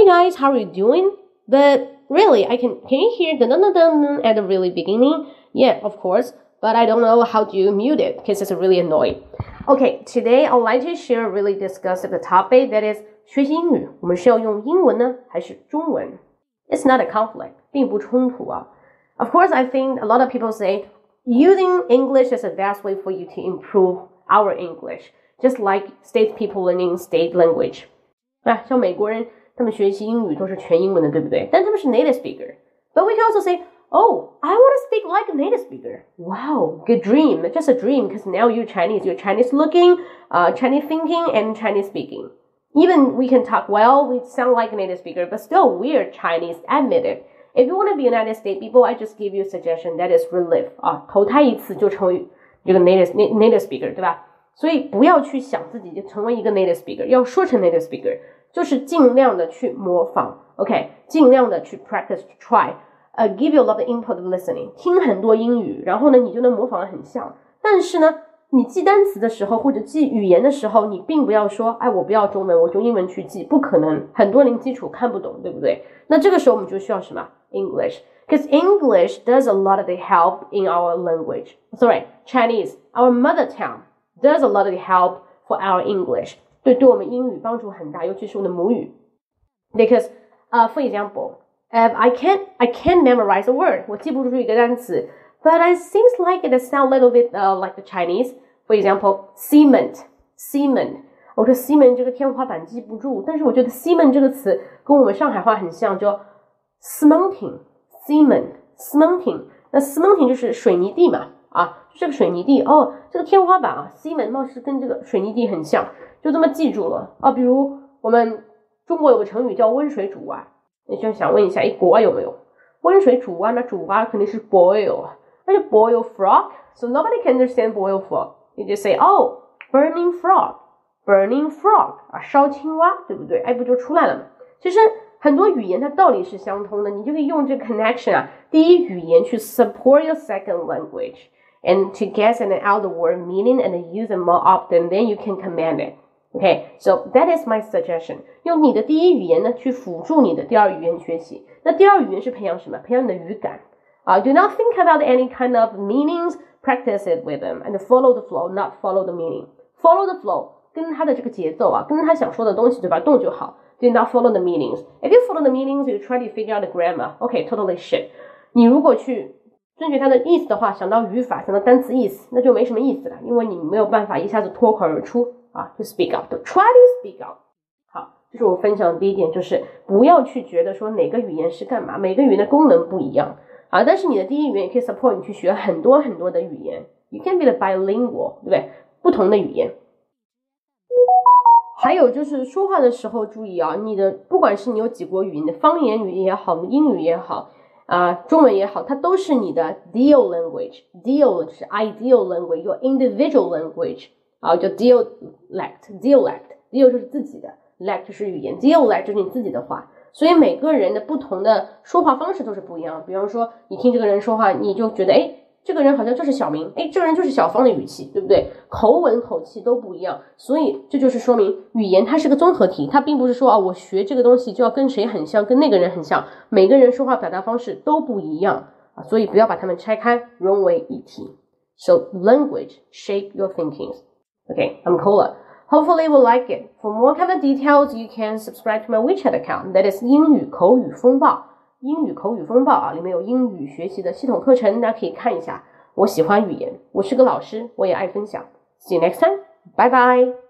Hey guys, how are you doing? But really, I can can you hear the dun dun dun at the really beginning? Yeah, of course. But I don't know how to mute it because it's really annoying. Okay, today I'd like to share really discuss the topic that is 学习英语，我们是要用英文呢，还是中文？It's not a conflict，并不冲突啊。Of course, I think a lot of people say using English is the best way for you to improve our English, just like state people learning state language. 啊，像美国人 他们学习英语都是全英文的，对不对？但他们是 native speaker. But we can also say, oh, I want to speak like a native speaker. Wow, good dream. Just a dream because now you're Chinese. You're Chinese looking, uh, Chinese thinking, and Chinese speaking. Even we can talk well, we sound like a native speaker, but still we're Chinese, admit it. If you want to be United States people, I just give you a suggestion that is relive 啊，投胎一次就成为这个 native native speaker，对吧？所以不要去想自己就成为一个 native speaker，要说成 native speaker， 就是尽量的去模仿，OK，尽量的去 practice try，呃、uh,，give you a lot of input of listening，听很多英语，然后呢，你就能模仿的很像。但是呢，你记单词的时候或者记语言的时候，你并不要说，哎，我不要中文，我用英文去记，不可能，很多零基础看不懂，对不对？那这个时候我们就需要什么？English because English does a lot of the help in our language. Sorry, Chinese, our mother tongue does a lot of the help for our English. 对，对我们英语帮助很大，尤其是我的母语。Because, uh, for example, if I can't, I can't memorize a word. 我记不住一个单词，but it seems like it sounds a little bit uh, like the Chinese. For example, cement, cement. 我说西门这个天花板记不住，但是我觉得西门这个词跟我们上海话很像，叫 cementing，cement，cementing，那 cementing 就是水泥地嘛， 啊，这个水泥地哦，这个天花板啊西门貌似跟这个水泥地很像，就这么记住了啊。比如我们中国有个成语叫温水煮蛙，你就想问一下，哎，国外有没有温水煮蛙？那煮蛙肯定是 boil，那就 boil frog，so nobody can understand boil frog。你就 say oh burning frog，burning frog 啊，烧青蛙，对不对？哎，不就出来了吗？其实。很多语言它道理是相通的，你就可以用这个 connection 啊，第一语言去 support your second language and to guess and out the word meaning and use it more often, then you can command it. Okay, so that is my suggestion. 用你的第一语言呢去辅助你的第二语言学习。那第二语言是培养什么？培养你的语感啊。Uh, do not think about any kind of meanings. Practice it with them and follow the flow, not follow the meaning. Follow the flow，跟他的这个节奏啊，跟他想说的东西对吧？动就好。do not follow the meanings. If you follow the meanings, you try to figure out the grammar. Okay, totally shit. 你如果去 遵循它的意思的话，想到语法，想到单词意思，那就没什么意思了，因为你没有办法一下子脱口而出啊。To speak out, to try to speak out. 好，这是我分享的第一点，就是不要去觉得说哪个语言是干嘛，每个语言的功能不一样啊。但是你的第一语言也可以 support 你去学很多很多的语言。You can be the bilingual，对不对？不同的语言。还有就是说话的时候注意啊，你的不管是你有几国语言的方言语也好，英语也好，啊，中文也好，它都是你的 deal language。deal 是 ideal language，your individual language 啊，叫 dialect。dialect deal 就是自己的，lect 就是语言，dialect 就是你自己的话。所以每个人的不同的说话方式都是不一样。比方说，你听这个人说话，你就觉得哎。这个人好像就是小明，哎，这个人就是小芳的语气，对不对？口吻、口气都不一样，所以这就是说明语言它是个综合体，它并不是说啊，我学这个东西就要跟谁很像，跟那个人很像，每个人说话表达方式都不一样啊，所以不要把它们拆开，融为一体。So language shape your thinking. Okay, I'm Cola. Hopefully you will like it. For more kind of details, you can subscribe to my WeChat account. That is 英语口语风暴。英语口语风暴啊，里面有英语学习的系统课程，大家可以看一下。我喜欢语言，我是个老师，我也爱分享。See you next time，拜拜。